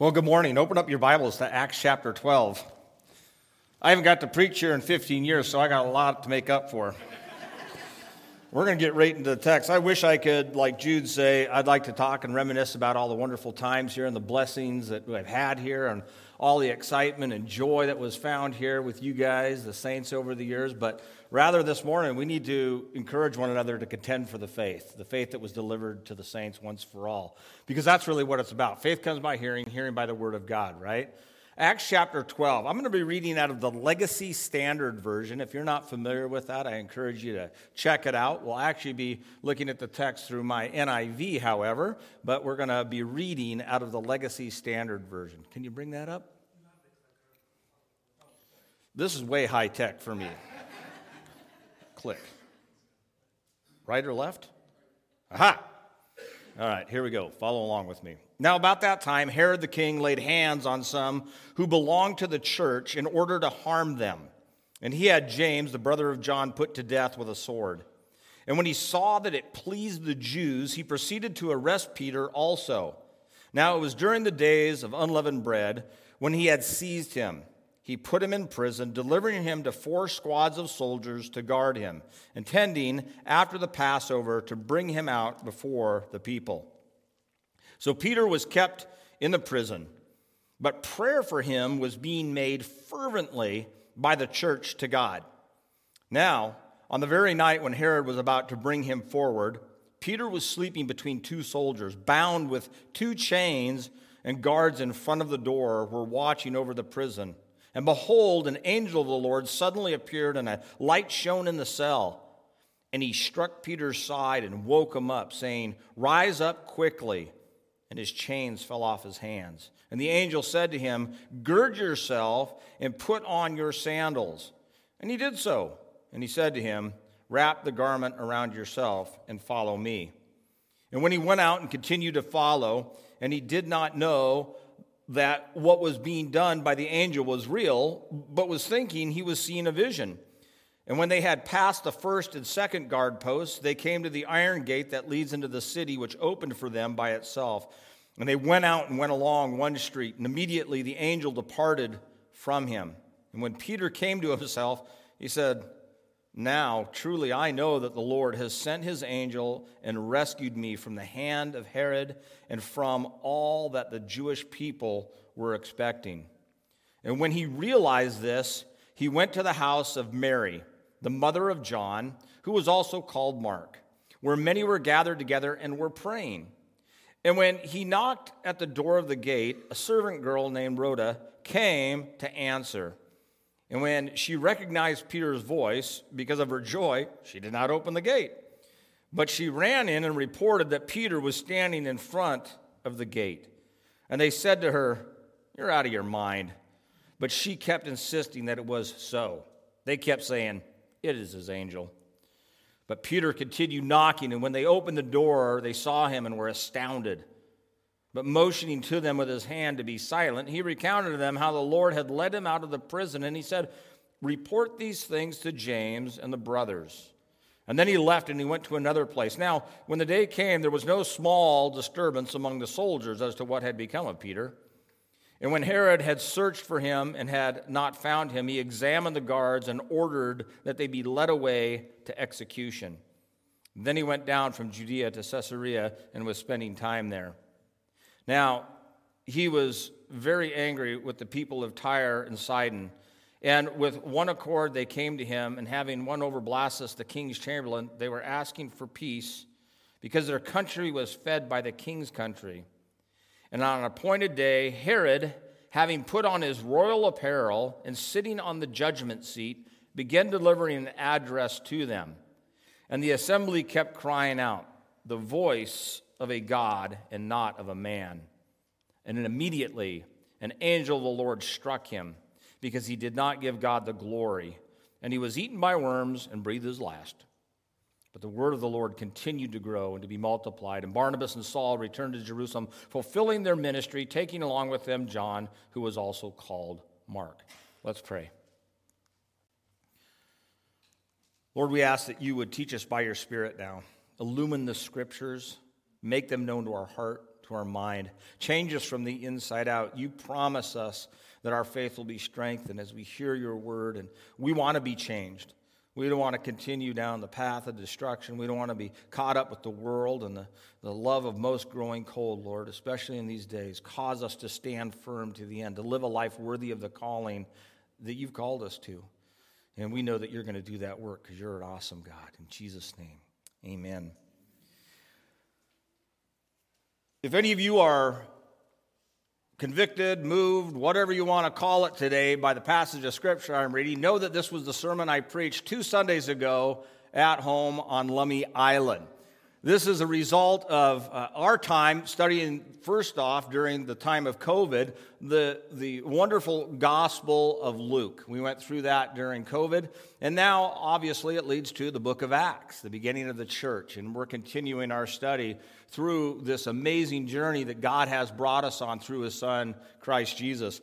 Well, good morning. Open up your Bibles to Acts chapter 12. I haven't got to preach here in 15 years, so I got a lot to make up for. We're going to get right into the text. I wish I could, like Jude, say, I'd like to talk and reminisce about all the wonderful times here and the blessings that we've had here and all the excitement and joy that was found here with you guys, the saints over the years. But rather, this morning, we need to encourage one another to contend for the faith, the faith that was delivered to the saints once for all. Because that's really what it's about. Faith comes by hearing, hearing by the word of God, right? Acts chapter 12. I'm going to be reading out of the Legacy Standard Version. If you're not familiar with that, I encourage you to check it out. We'll actually be looking at the text through my NIV, however, but we're going to be reading out of the Legacy Standard Version. Can you bring that up? This is way high tech for me. Click. Right or left? Aha! All right, here we go. Follow along with me. Now, about that time, Herod the king laid hands on some who belonged to the church in order to harm them. And he had James, the brother of John, put to death with a sword. And when he saw that it pleased the Jews, he proceeded to arrest Peter also. Now, it was during the days of unleavened bread when he had seized him. He put him in prison, delivering him to four squads of soldiers to guard him, intending after the Passover to bring him out before the people. So Peter was kept in the prison, but prayer for him was being made fervently by the church to God. Now, on the very night when Herod was about to bring him forward, Peter was sleeping between two soldiers, bound with two chains, and guards in front of the door were watching over the prison. And behold, an angel of the Lord suddenly appeared, and a light shone in the cell. And he struck Peter's side and woke him up, saying, Rise up quickly and his chains fell off his hands. And the angel said to him, Gird yourself and put on your sandals. And he did so. And he said to him, Wrap the garment around yourself and follow me. And when he went out and continued to follow, and he did not know that what was being done by the angel was real, but was thinking he was seeing a vision. And when they had passed the first and second guard posts, they came to the iron gate that leads into the city, which opened for them by itself. And they went out and went along one street, and immediately the angel departed from him. And when Peter came to himself, he said, Now truly I know that the Lord has sent his angel and rescued me from the hand of Herod and from all that the Jewish people were expecting. And when he realized this, he went to the house of Mary the mother of John, who was also called Mark, where many were gathered together and were praying. And when he knocked at the door of the gate, a servant girl named Rhoda came to answer. And when she recognized Peter's voice, because of her joy, she did not open the gate. But she ran in and reported that Peter was standing in front of the gate. And they said to her, You're out of your mind. But she kept insisting that it was so. They kept saying, it is his angel. But Peter continued knocking, and when they opened the door, they saw him and were astounded. But motioning to them with his hand to be silent, he recounted to them how the Lord had led him out of the prison, and he said, Report these things to James and the brothers. And then he left and he went to another place. Now, when the day came, there was no small disturbance among the soldiers as to what had become of Peter. And when Herod had searched for him and had not found him, he examined the guards and ordered that they be led away to execution. Then he went down from Judea to Caesarea and was spending time there. Now, he was very angry with the people of Tyre and Sidon. And with one accord, they came to him, and having won over Blastus, the king's chamberlain, they were asking for peace because their country was fed by the king's country. And on an appointed day, Herod, having put on his royal apparel and sitting on the judgment seat, began delivering an address to them. And the assembly kept crying out, The voice of a God and not of a man. And immediately an angel of the Lord struck him because he did not give God the glory. And he was eaten by worms and breathed his last. But the word of the Lord continued to grow and to be multiplied. And Barnabas and Saul returned to Jerusalem, fulfilling their ministry, taking along with them John, who was also called Mark. Let's pray. Lord, we ask that you would teach us by your Spirit now. Illumine the scriptures, make them known to our heart, to our mind. Change us from the inside out. You promise us that our faith will be strengthened as we hear your word, and we want to be changed. We don't want to continue down the path of destruction. We don't want to be caught up with the world and the, the love of most growing cold, Lord, especially in these days. Cause us to stand firm to the end, to live a life worthy of the calling that you've called us to. And we know that you're going to do that work because you're an awesome God. In Jesus' name, amen. If any of you are convicted, moved, whatever you want to call it today, by the passage of Scripture I'm reading, know that this was the sermon I preached two Sundays ago at home on Lummi Island. This is a result of uh, our time studying, first off, during the time of COVID, the, the wonderful Gospel of Luke. We went through that during COVID. And now, obviously, it leads to the book of Acts, the beginning of the church. And we're continuing our study through this amazing journey that God has brought us on through his Son, Christ Jesus.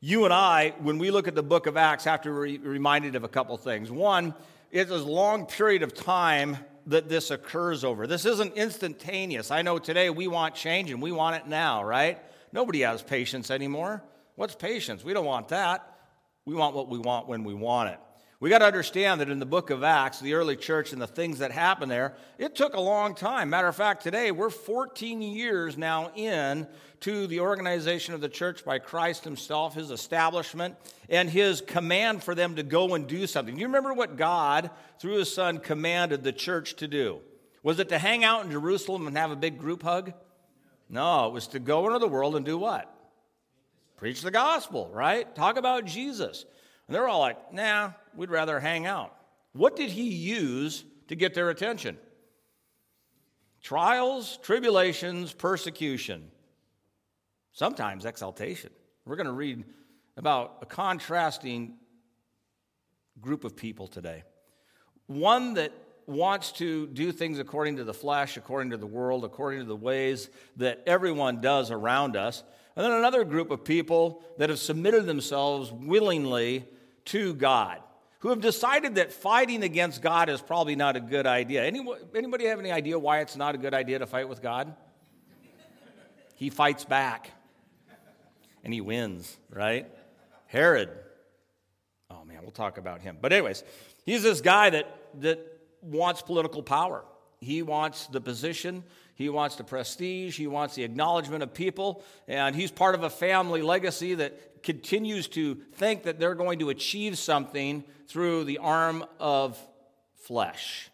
You and I, when we look at the book of Acts, have to be reminded of a couple things. One, it's a long period of time that this occurs over. This isn't instantaneous. I know today we want change and we want it now, right? Nobody has patience anymore. What's patience? We don't want that. We want what we want when we want it. We got to understand that in the book of Acts, the early church and the things that happened there, it took a long time. Matter of fact, today we're 14 years now in to the organization of the church by Christ himself, his establishment, and his command for them to go and do something. You remember what God, through his son, commanded the church to do? Was it to hang out in Jerusalem and have a big group hug? No, it was to go into the world and do what? Preach the gospel, right? Talk about Jesus. And they're all like, nah, we'd rather hang out. What did he use to get their attention? Trials, tribulations, persecution, sometimes exaltation. We're going to read about a contrasting group of people today. One that wants to do things according to the flesh, according to the world, according to the ways that everyone does around us. And then another group of people that have submitted themselves willingly to God, who have decided that fighting against God is probably not a good idea. anybody have any idea why it's not a good idea to fight with God? He fights back and he wins, right? Herod. Oh man, we'll talk about him. But, anyways, he's this guy that, that wants political power. He wants the position, he wants the prestige, he wants the acknowledgement of people, and he's part of a family legacy that continues to think that they're going to achieve something through the arm of flesh.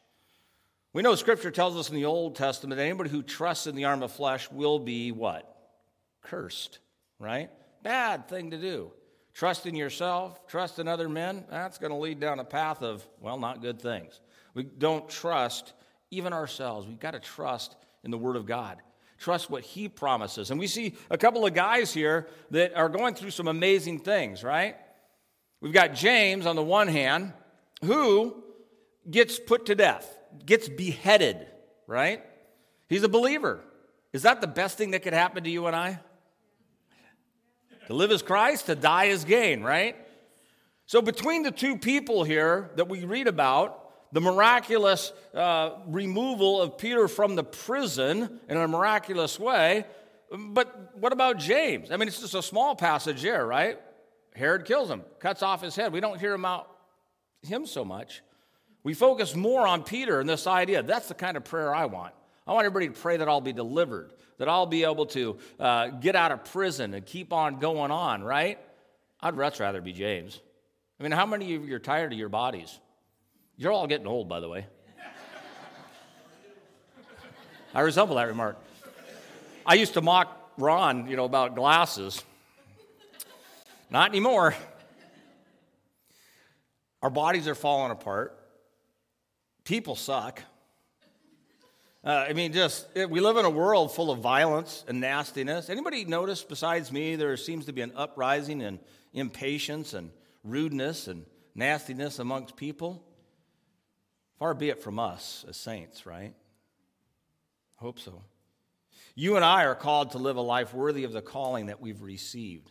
We know scripture tells us in the Old Testament that anybody who trusts in the arm of flesh will be what? Cursed, right? Bad thing to do. Trust in yourself, trust in other men, that's going to lead down a path of, well, not good things. We don't trust even ourselves. We've got to trust in the Word of God. Trust what He promises. And we see a couple of guys here that are going through some amazing things, right? We've got James on the one hand, who gets put to death, gets beheaded, right? He's a believer. Is that the best thing that could happen to you and I? To live as Christ, to die as gain, right? So, between the two people here that we read about, the miraculous uh, removal of Peter from the prison in a miraculous way. But what about James? I mean, it's just a small passage there, right? Herod kills him, cuts off his head. We don't hear about him so much. We focus more on Peter and this idea. That's the kind of prayer I want. I want everybody to pray that I'll be delivered, that I'll be able to uh, get out of prison and keep on going on, right? I'd much rather be James. I mean, how many of you are tired of your bodies? You're all getting old, by the way. I resemble that remark. I used to mock Ron, you know, about glasses. Not anymore. Our bodies are falling apart. People suck. Uh, I mean, just we live in a world full of violence and nastiness. Anybody notice besides me there seems to be an uprising and impatience and rudeness and nastiness amongst people? Far be it from us as saints, right? I Hope so. You and I are called to live a life worthy of the calling that we've received.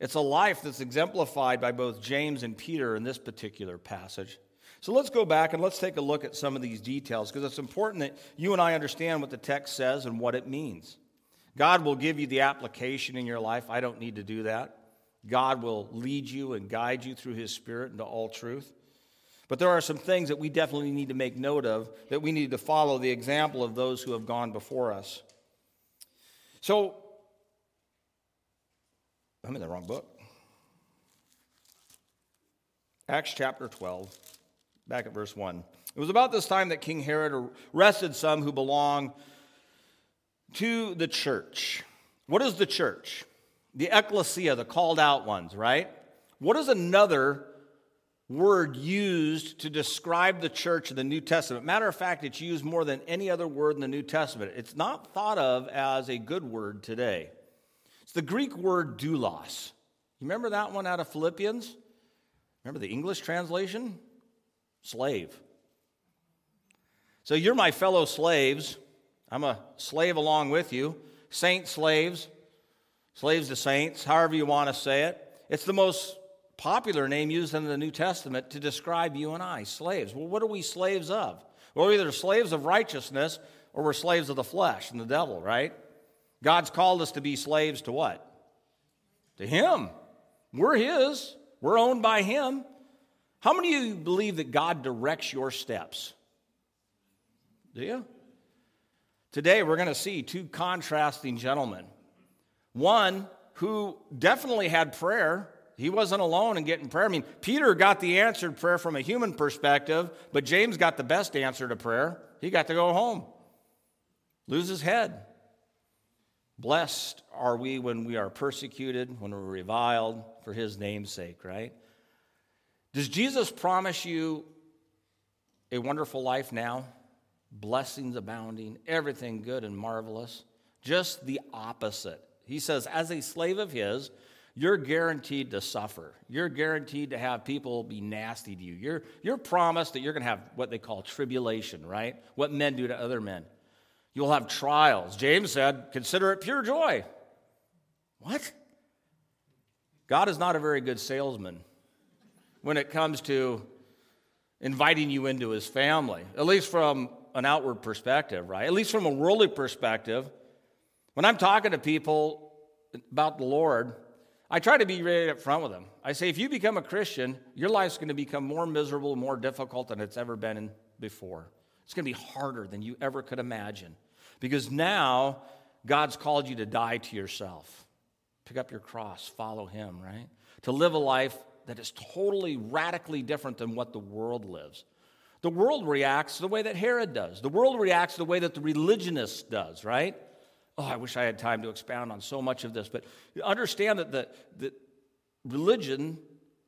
It's a life that's exemplified by both James and Peter in this particular passage. So let's go back and let's take a look at some of these details because it's important that you and I understand what the text says and what it means. God will give you the application in your life. I don't need to do that. God will lead you and guide you through His Spirit into all truth. But there are some things that we definitely need to make note of, that we need to follow the example of those who have gone before us. So, I'm in the wrong book. Acts chapter 12, back at verse 1. It was about this time that King Herod arrested some who belonged to the church. What is the church? The ecclesia, the called out ones, right? What is another word used to describe the church in the New Testament? Matter of fact, it's used more than any other word in the New Testament. It's not thought of as a good word today. It's the Greek word doulos. You remember that one out of Philippians? Remember the English translation? Slave. So you're my fellow slaves. I'm a slave along with you. Saint slaves, slaves to saints, however you want to say it. It's the most popular name used in the New Testament to describe you and I, slaves. Well, what are we slaves of? Well, we're either slaves of righteousness or we're slaves of the flesh and the devil, right? God's called us to be slaves to what? To Him. We're His, we're owned by Him. How many of you believe that God directs your steps? Do you? Today, we're going to see two contrasting gentlemen. One who definitely had prayer. He wasn't alone in getting prayer. I mean, Peter got the answered prayer from a human perspective, but James got the best answer to prayer. He got to go home, lose his head. Blessed are we when we are persecuted, when we're reviled for his name's sake, right? Does Jesus promise you a wonderful life now? Blessings abounding, everything good and marvelous? Just the opposite. He says, as a slave of his, you're guaranteed to suffer. You're guaranteed to have people be nasty to you. You're, you're promised that you're going to have what they call tribulation, right? What men do to other men. You'll have trials. James said, consider it pure joy. What? God is not a very good salesman when it comes to inviting you into his family, at least from an outward perspective, right? At least from a worldly perspective. When I'm talking to people about the Lord, I try to be right up front with them. I say, if you become a Christian, your life's going to become more miserable, more difficult than it's ever been before. It's going to be harder than you ever could imagine because now God's called you to die to yourself, pick up your cross, follow Him, right? To live a life that is totally, radically different than what the world lives. The world reacts the way that Herod does. The world reacts the way that the religionist does, right? Oh, I wish I had time to expound on so much of this, but understand that the, the religion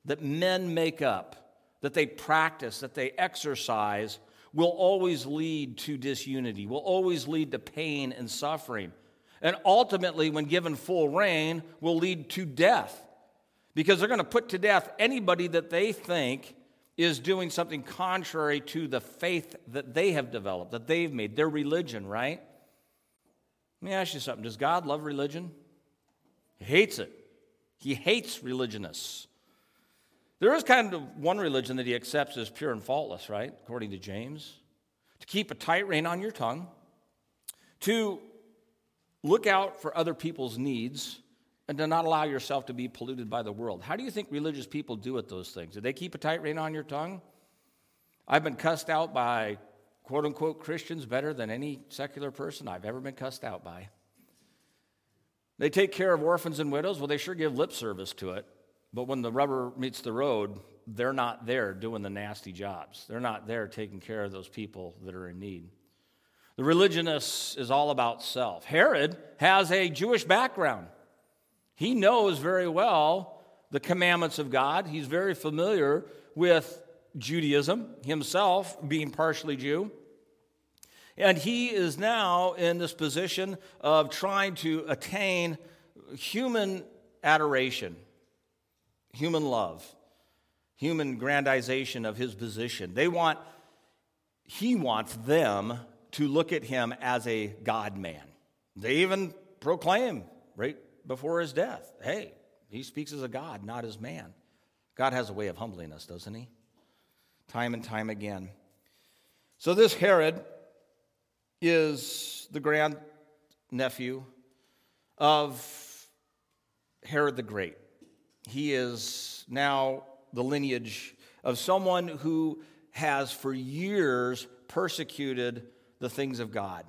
that men make up, that they practice, that they exercise, will always lead to disunity, will always lead to pain and suffering. And ultimately, when given full reign, will lead to death. Because they're going to put to death anybody that they think is doing something contrary to the faith that they have developed, that they've made, their religion, right? Let me ask you something. Does God love religion? He hates it. He hates religionists. There is kind of one religion that he accepts as pure and faultless, right? According to James. To keep a tight rein on your tongue, to look out for other people's needs, and to not allow yourself to be polluted by the world. How do you think religious people do with those things? Do they keep a tight rein on your tongue? I've been cussed out by quote unquote Christians better than any secular person I've ever been cussed out by. They take care of orphans and widows. Well, they sure give lip service to it. But when the rubber meets the road, they're not there doing the nasty jobs. They're not there taking care of those people that are in need. The religionist is all about self. Herod has a Jewish background. He knows very well the commandments of God. He's very familiar with Judaism, himself being partially Jew. And he is now in this position of trying to attain human adoration, human love, human grandization of his position. They want, he wants them to look at him as a God man. They even proclaim right before his death hey, he speaks as a God, not as man. God has a way of humbling us, doesn't he? Time and time again. So, this Herod is the grand nephew of Herod the Great. He is now the lineage of someone who has for years persecuted the things of God,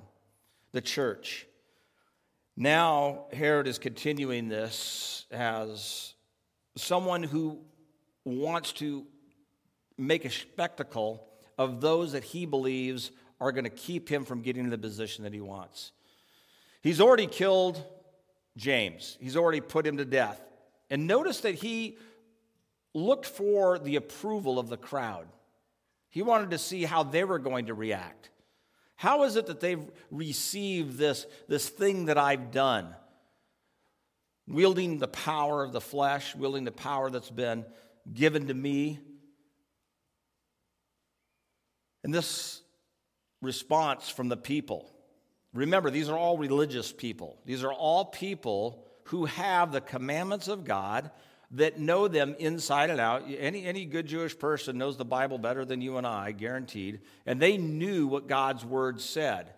the church. Now, Herod is continuing this as someone who wants to make a spectacle of those that he believes are going to keep him from getting to the position that he wants. He's already killed James, he's already put him to death. And notice that he looked for the approval of the crowd. He wanted to see how they were going to react. How is it that they've received this, this thing that I've done? Wielding the power of the flesh, wielding the power that's been given to me. And this response from the people. Remember, these are all religious people. These are all people who have the commandments of God that know them inside and out. Any, any good Jewish person knows the Bible better than you and I, guaranteed. And they knew what God's word said.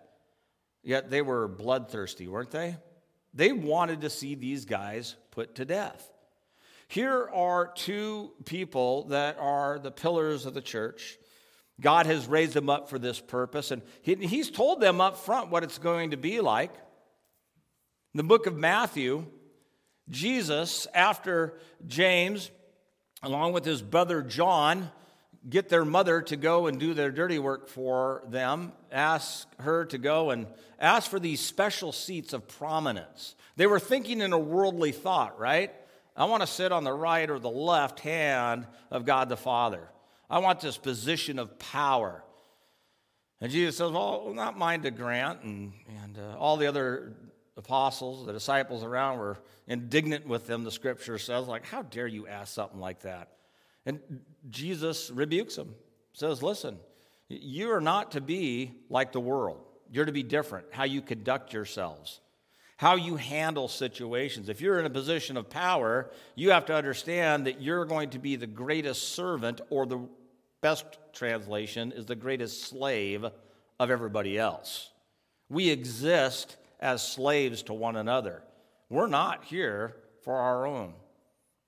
Yet they were bloodthirsty, weren't they? They wanted to see these guys put to death. Here are two people that are the pillars of the church. God has raised them up for this purpose, and he, He's told them up front what it's going to be like. In the book of Matthew, Jesus, after James, along with his brother John, get their mother to go and do their dirty work for them, ask her to go and ask for these special seats of prominence. They were thinking in a worldly thought, right? I want to sit on the right or the left hand of God the Father. I want this position of power. And Jesus says, Well, not mine to grant. And, and uh, all the other apostles, the disciples around were indignant with them, the scripture says, like, how dare you ask something like that? And Jesus rebukes them, says, listen, you are not to be like the world. You're to be different, how you conduct yourselves, how you handle situations. If you're in a position of power, you have to understand that you're going to be the greatest servant, or the best translation is the greatest slave of everybody else. We exist as slaves to one another. We're not here for our own.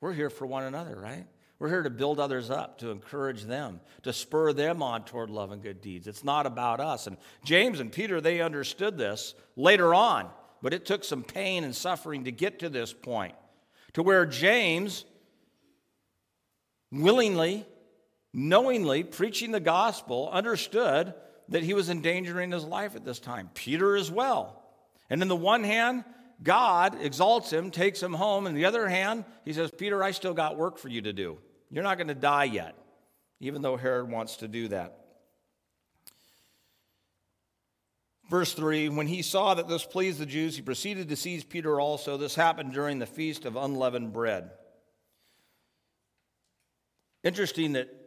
We're here for one another, right? We're here to build others up, to encourage them, to spur them on toward love and good deeds. It's not about us. And James and Peter, they understood this later on, but it took some pain and suffering to get to this point, to where James willingly, knowingly, preaching the gospel, understood that he was endangering his life at this time. Peter as well. And in the one hand, God exalts him, takes him home. And the other hand, he says, Peter, I still got work for you to do. You're not going to die yet, even though Herod wants to do that. Verse 3 When he saw that this pleased the Jews, he proceeded to seize Peter also. This happened during the feast of unleavened bread. Interesting that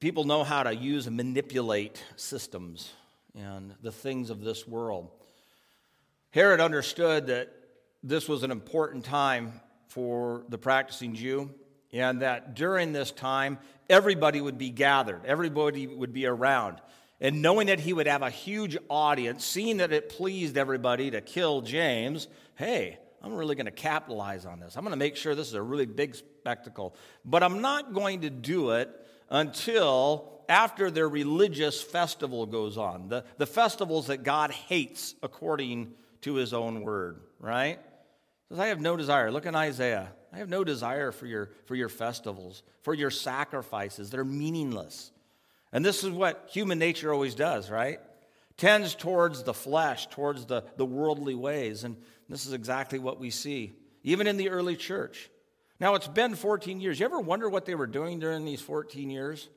people know how to use and manipulate systems and the things of this world. Herod understood that this was an important time for the practicing Jew, and that during this time, everybody would be gathered, everybody would be around. And knowing that he would have a huge audience, seeing that it pleased everybody to kill James, hey, I'm really going to capitalize on this. I'm going to make sure this is a really big spectacle. But I'm not going to do it until after their religious festival goes on. The, the festivals that God hates according to his own word, right? Says, I have no desire. Look in Isaiah. I have no desire for your, for your festivals, for your sacrifices. They're meaningless. And this is what human nature always does, right? Tends towards the flesh, towards the, the worldly ways. And this is exactly what we see, even in the early church. Now, it's been 14 years. You ever wonder what they were doing during these 14 years?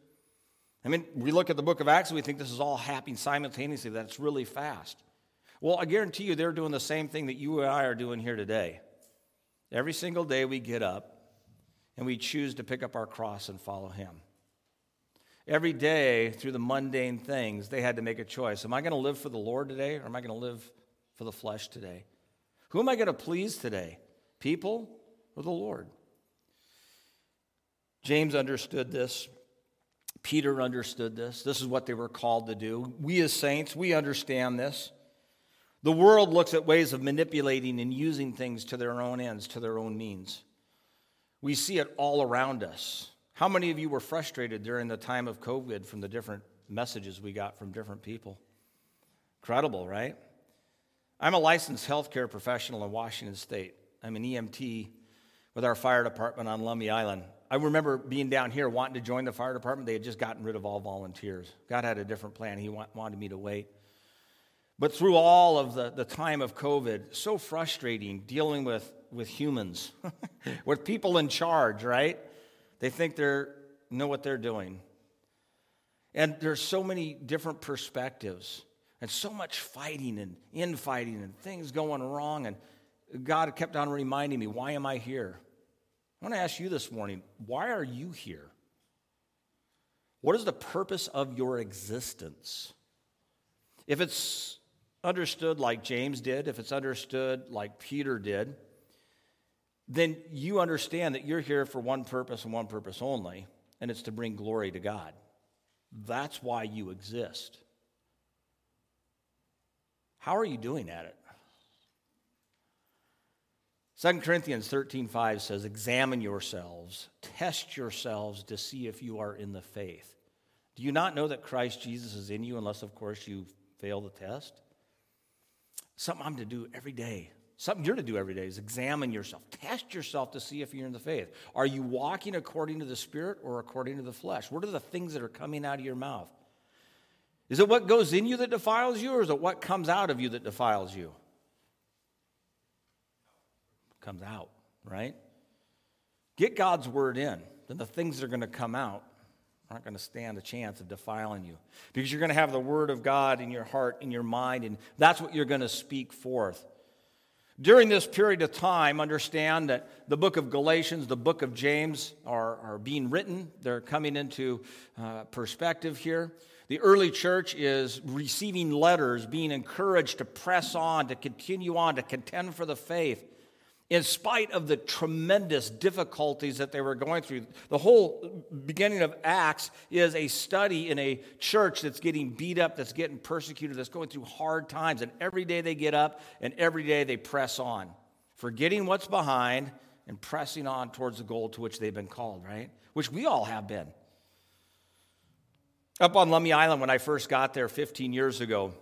I mean, we look at the book of Acts and we think this is all happening simultaneously, that's really fast. Well, I guarantee you they're doing the same thing that you and I are doing here today. Every single day we get up and we choose to pick up our cross and follow Him. Every day, through the mundane things, they had to make a choice. Am I going to live for the Lord today or am I going to live for the flesh today? Who am I going to please today? People or the Lord? James understood this. Peter understood this. This is what they were called to do. We as saints, we understand this. The world looks at ways of manipulating and using things to their own ends, to their own means. We see it all around us. How many of you were frustrated during the time of COVID from the different messages we got from different people? Incredible, right? I'm a licensed healthcare professional in Washington State. I'm an EMT with our fire department on Lummi Island. I remember being down here wanting to join the fire department. They had just gotten rid of all volunteers. God had a different plan. He wanted me to wait. But through all of the, the time of COVID, so frustrating dealing with, with humans, with people in charge, right? They think they know what they're doing. And there's so many different perspectives and so much fighting and infighting and things going wrong. And God kept on reminding me, why am I here? I want to ask you this morning, why are you here? What is the purpose of your existence? If it's understood like James did, if it's understood like Peter did, then you understand that you're here for one purpose and one purpose only, and it's to bring glory to God. That's why you exist. How are you doing at it? 2 Corinthians 13:5 says, "Examine yourselves, test yourselves to see if you are in the faith. Do you not know that Christ Jesus is in you unless of course you fail the test?" Something I'm to do every day. Something you're to do every day is examine yourself. Test yourself to see if you're in the faith. Are you walking according to the Spirit or according to the flesh? What are the things that are coming out of your mouth? Is it what goes in you that defiles you, or is it what comes out of you that defiles you? Comes out, right? Get God's word in, then the things that are going to come out aren't going to stand a chance of defiling you because you're going to have the Word of God in your heart, in your mind, and that's what you're going to speak forth. During this period of time, understand that the book of Galatians, the book of James are, are being written. They're coming into uh, perspective here. The early church is receiving letters, being encouraged to press on, to continue on, to contend for the faith in spite of the tremendous difficulties that they were going through. The whole beginning of Acts is a study in a church that's getting beat up, that's getting persecuted, that's going through hard times. And every day they get up and every day they press on, forgetting what's behind and pressing on towards the goal to which they've been called, right? Which we all have been. Up on Lummi Island, when I first got there 15 years ago,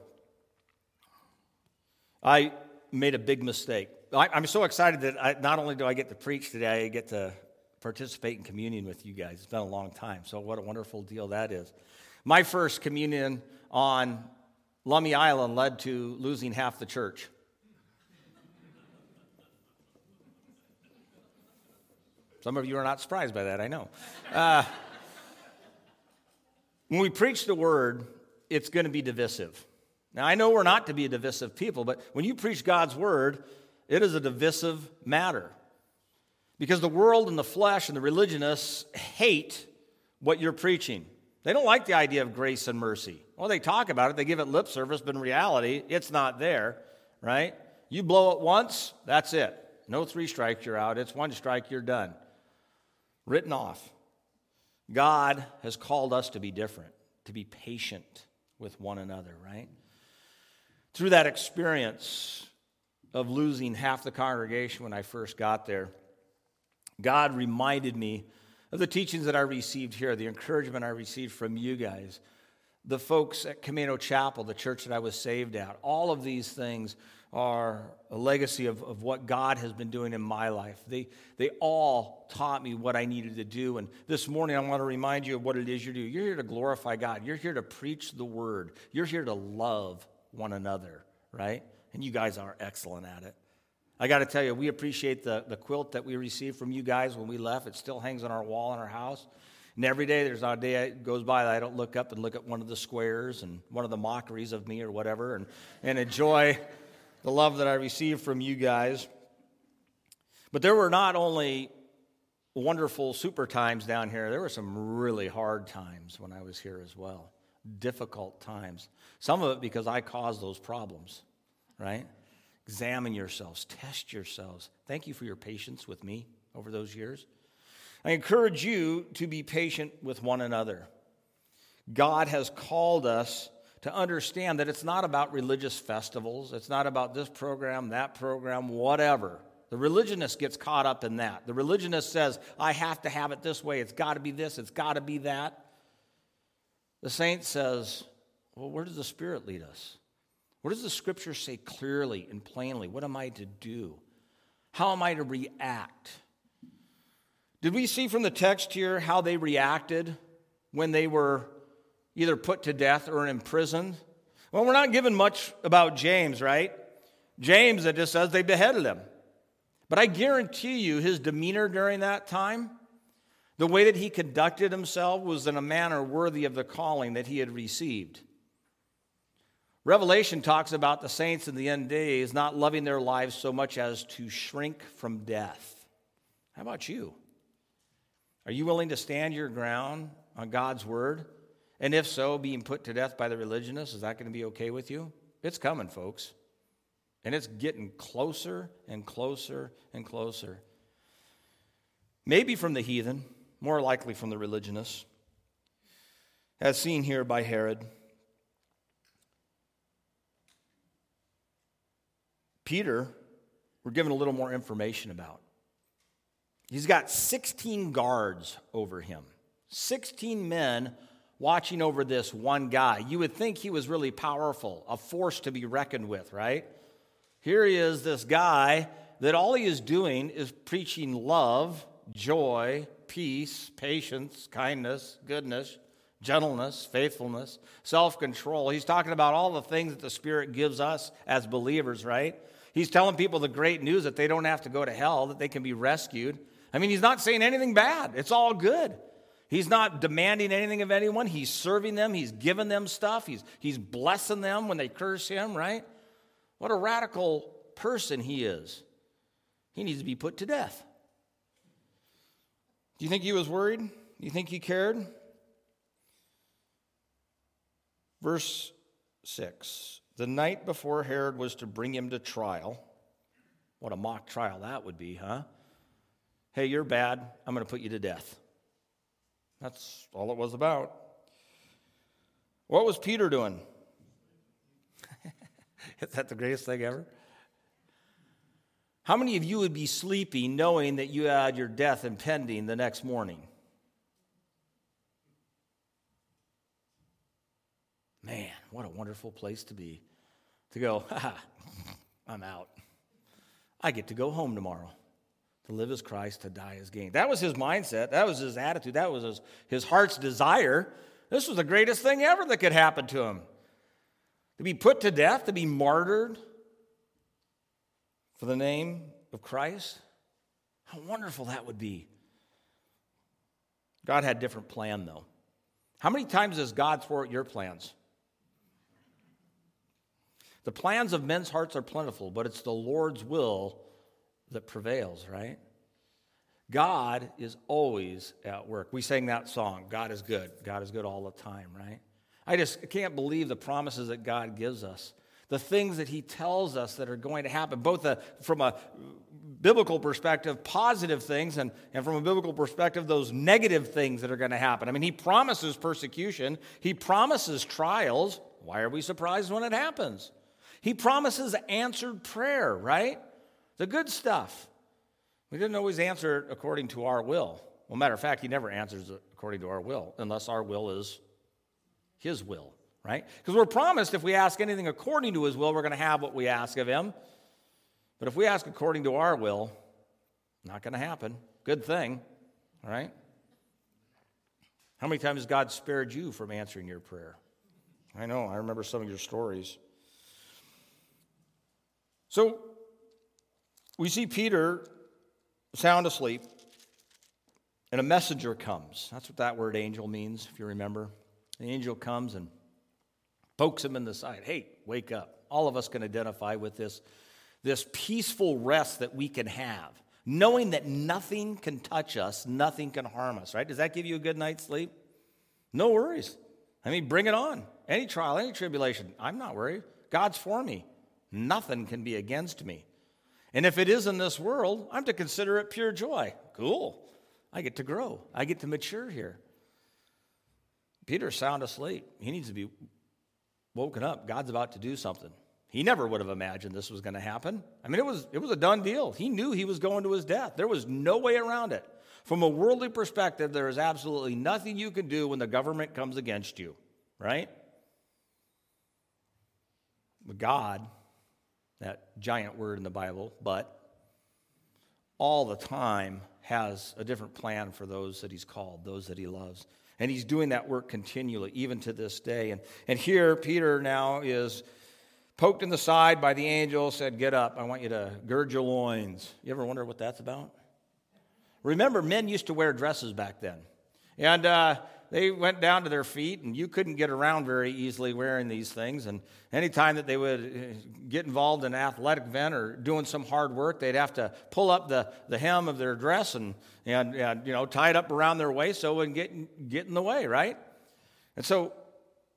I made a big mistake. I'm so excited that I, not only do I get to preach today, I get to participate in communion with you guys. It's been a long time, so what a wonderful deal that is. My first communion on Lummi Island led to losing half the church. Some of you are not surprised by that, I know. Uh, when we preach the word, it's going to be divisive. Now, I know we're not to be a divisive people, but when you preach God's word, it is a divisive matter. Because the world and the flesh and the religionists hate what you're preaching. They don't like the idea of grace and mercy. Well, they talk about it, they give it lip service, but in reality, it's not there, right? You blow it once, that's it. No three strikes, you're out. It's one strike, you're done. Written off. God has called us to be different, to be patient with one another, right? Through that experience, of losing half the congregation when I first got there, God reminded me of the teachings that I received here, the encouragement I received from you guys, the folks at Camino Chapel, the church that I was saved at. All of these things are a legacy of, of what God has been doing in my life. They, they all taught me what I needed to do. And this morning, I want to remind you of what it is you do. You're here to glorify God, you're here to preach the word, you're here to love one another, right? And you guys are excellent at it. I got to tell you, we appreciate the, the quilt that we received from you guys when we left. It still hangs on our wall in our house. And every day, there's not a day that goes by that I don't look up and look at one of the squares and one of the mockeries of me or whatever and, and enjoy the love that I received from you guys. But there were not only wonderful super times down here, there were some really hard times when I was here as well. Difficult times. Some of it because I caused those problems right? Examine yourselves, test yourselves. Thank you for your patience with me over those years. I encourage you to be patient with one another. God has called us to understand that it's not about religious festivals, it's not about this program, that program, whatever. The religionist gets caught up in that. The religionist says, I have to have it this way, it's got to be this, it's got to be that. The saint says, Well, where does the Spirit lead us? What does the scripture say clearly and plainly? What am I to do? How am I to react? Did we see from the text here how they reacted when they were either put to death or imprisoned? Well, we're not given much about James, right? James, it just says they beheaded him. But I guarantee you, his demeanor during that time, the way that he conducted himself was in a manner worthy of the calling that he had received. Revelation talks about the saints in the end days not loving their lives so much as to shrink from death. How about you? Are you willing to stand your ground on God's word? And if so, being put to death by the religionists, is that going to be okay with you? It's coming, folks. And it's getting closer and closer and closer. Maybe from the heathen, more likely from the religionists, as seen here by Herod. Peter, we're given a little more information about. He's got 16 guards over him, 16 men watching over this one guy. You would think he was really powerful, a force to be reckoned with, right? Here he is, this guy that all he is doing is preaching love, joy, peace, patience, kindness, goodness, gentleness, faithfulness, self control. He's talking about all the things that the Spirit gives us as believers, right? He's telling people the great news that they don't have to go to hell, that they can be rescued. I mean, he's not saying anything bad, it's all good. He's not demanding anything of anyone. He's serving them. He's giving them stuff. He's, he's blessing them when they curse him, right? What a radical person he is. He needs to be put to death. Do you think he was worried? Do you think he cared? Verse 6 The night before Herod was to bring him to trial, what a mock trial that would be, huh? Hey, you're bad. I'm going to put you to death. That's all it was about. What was Peter doing? Is that the greatest thing ever? How many of you would be sleeping knowing that you had your death impending the next morning? Man, what a wonderful place to be. To go, I'm out. I get to go home tomorrow. To live as Christ, to die as gain. That was his mindset. That was his attitude. That was his, his heart's desire. This was the greatest thing ever that could happen to him. To be put to death, to be martyred for the name of Christ. How wonderful that would be. God had a different plan, though. How many times does God thwart your plans? The plans of men's hearts are plentiful, but it's the Lord's will that prevails, right? God is always at work. We sang that song, God is good. God is good all the time, right? I just can't believe the promises that God gives us, the things that He tells us that are going to happen, both a, from a biblical perspective, positive things, and, and from a biblical perspective, those negative things that are going to happen. I mean, He promises persecution, He promises trials. Why are we surprised when it happens? He promises answered prayer, right? The good stuff. We didn't always answer it according to our will. Well, matter of fact, he never answers according to our will, unless our will is his will, right? Because we're promised if we ask anything according to his will, we're going to have what we ask of him. But if we ask according to our will, not going to happen. Good thing, right? How many times has God spared you from answering your prayer? I know, I remember some of your stories. So we see Peter sound asleep, and a messenger comes. That's what that word angel means, if you remember. The angel comes and pokes him in the side. Hey, wake up. All of us can identify with this, this peaceful rest that we can have, knowing that nothing can touch us, nothing can harm us, right? Does that give you a good night's sleep? No worries. I mean, bring it on. Any trial, any tribulation. I'm not worried. God's for me. Nothing can be against me. And if it is in this world, I'm to consider it pure joy. Cool. I get to grow, I get to mature here. Peter's sound asleep. He needs to be woken up. God's about to do something. He never would have imagined this was going to happen. I mean, it was, it was a done deal. He knew he was going to his death. There was no way around it. From a worldly perspective, there is absolutely nothing you can do when the government comes against you, right? But God, that giant word in the Bible, but all the time has a different plan for those that He's called, those that He loves. And He's doing that work continually, even to this day. And, and here, Peter now is poked in the side by the angel, said, Get up, I want you to gird your loins. You ever wonder what that's about? Remember, men used to wear dresses back then. And uh, they went down to their feet, and you couldn't get around very easily wearing these things. And anytime that they would uh, get involved in an athletic event or doing some hard work, they'd have to pull up the, the hem of their dress and, and, and you know, tie it up around their waist so it wouldn't get, get in the way, right? And so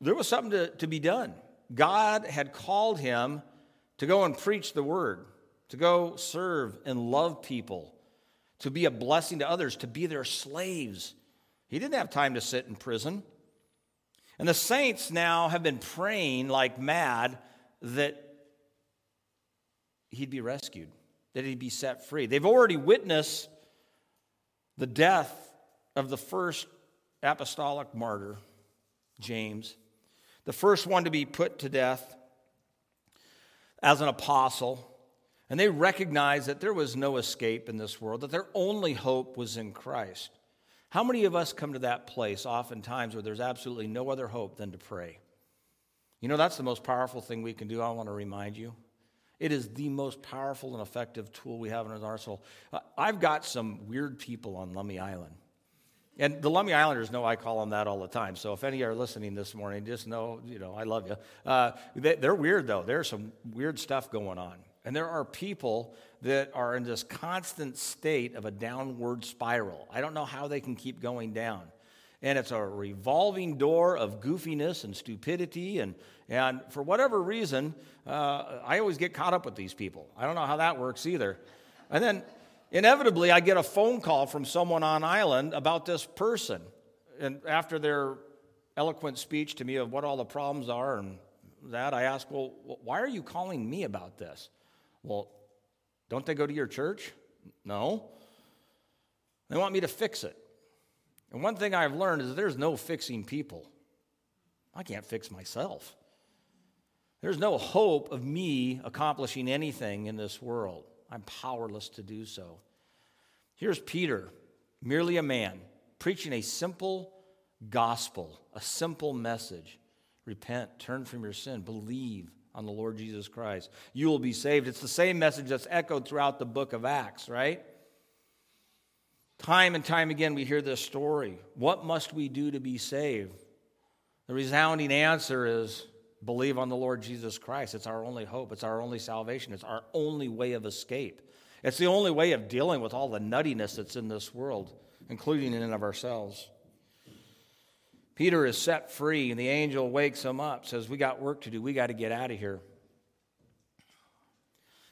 there was something to, to be done. God had called him to go and preach the word, to go serve and love people, to be a blessing to others, to be their slaves he didn't have time to sit in prison. And the saints now have been praying like mad that he'd be rescued, that he'd be set free. They've already witnessed the death of the first apostolic martyr, James, the first one to be put to death as an apostle. And they recognized that there was no escape in this world, that their only hope was in Christ. How many of us come to that place oftentimes where there's absolutely no other hope than to pray? You know, that's the most powerful thing we can do. I want to remind you. It is the most powerful and effective tool we have in our arsenal. Uh, I've got some weird people on Lummi Island. And the Lummi Islanders know I call them that all the time. So if any are listening this morning, just know, you know, I love you. Uh, they, they're weird, though. There's some weird stuff going on. And there are people that are in this constant state of a downward spiral. I don't know how they can keep going down. And it's a revolving door of goofiness and stupidity. And, and for whatever reason, uh, I always get caught up with these people. I don't know how that works either. And then inevitably, I get a phone call from someone on island about this person. And after their eloquent speech to me of what all the problems are and that, I ask, well, why are you calling me about this? Well, don't they go to your church? No. They want me to fix it. And one thing I've learned is there's no fixing people. I can't fix myself. There's no hope of me accomplishing anything in this world. I'm powerless to do so. Here's Peter, merely a man, preaching a simple gospel, a simple message. Repent, turn from your sin, believe on the Lord Jesus Christ. You will be saved. It's the same message that's echoed throughout the book of Acts, right? Time and time again, we hear this story. What must we do to be saved? The resounding answer is believe on the Lord Jesus Christ. It's our only hope, it's our only salvation, it's our only way of escape. It's the only way of dealing with all the nuttiness that's in this world, including in and of ourselves. Peter is set free, and the angel wakes him up, says, We got work to do. We got to get out of here.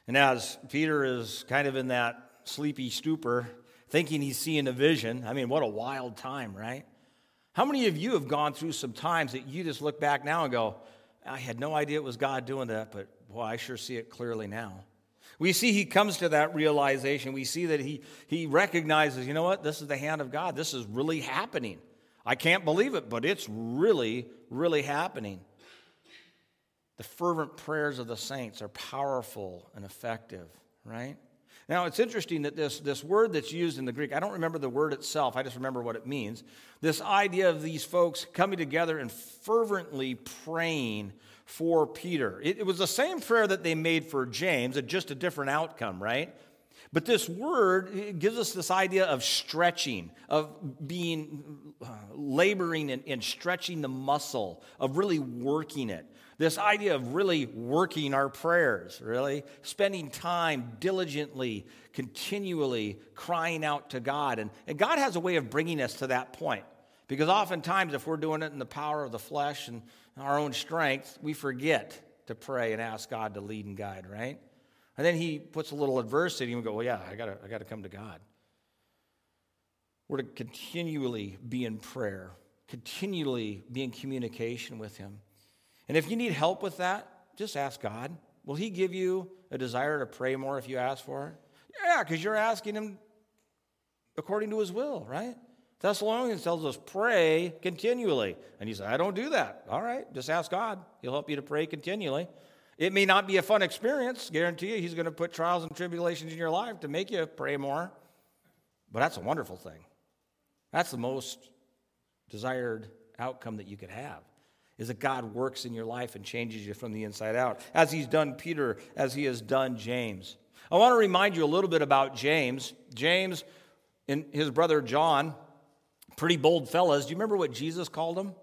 And as Peter is kind of in that sleepy stupor, thinking he's seeing a vision, I mean, what a wild time, right? How many of you have gone through some times that you just look back now and go, I had no idea it was God doing that, but boy, I sure see it clearly now. We see he comes to that realization. We see that he, he recognizes, you know what, this is the hand of God. This is really happening. I can't believe it, but it's really, really happening. The fervent prayers of the saints are powerful and effective, right? Now, it's interesting that this, this word that's used in the Greek, I don't remember the word itself, I just remember what it means. This idea of these folks coming together and fervently praying for Peter. It, it was the same prayer that they made for James, just a different outcome, right? But this word gives us this idea of stretching, of being uh, laboring and, and, stretching the muscle, of really working it. This idea of really working our prayers, really spending time diligently, continually crying out to God. And, and God has a way of bringing us to that point. Because oftentimes, if we're doing it in the power of the flesh and our own strength, we forget to pray and ask God to lead and guide, right? And then he puts a little adversity and we go, well, yeah, I gotta, I gotta come to God. We're to continually be in prayer, continually be in communication with him. And if you need help with that, just ask God. Will He give you a desire to pray more if you ask for it? Yeah, because you're asking Him according to His will, right? Thessalonians tells us pray continually. And he said, I don't do that. All right, just ask God. He'll help you to pray continually. It may not be a fun experience. Guarantee you, He's going to put trials and tribulations in your life to make you pray more. But that's a wonderful thing. That's the most desired outcome that you could have is that God works in your life and changes you from the inside out, as he's done Peter, as he has done James. I want to remind you a little bit about James. James and his brother John, pretty bold fellas. Do you remember what Jesus called them?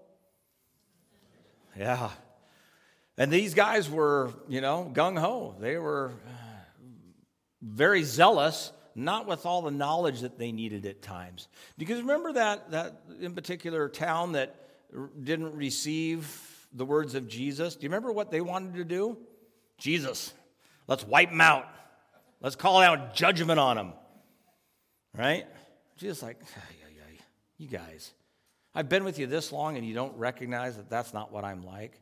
Yeah. And these guys were, you know, gung ho. They were uh, very zealous not with all the knowledge that they needed at times. Because remember that, that in particular town that didn't receive the words of Jesus? Do you remember what they wanted to do? Jesus, let's wipe them out. Let's call out judgment on them. Right? Jesus, like, you guys, I've been with you this long and you don't recognize that that's not what I'm like.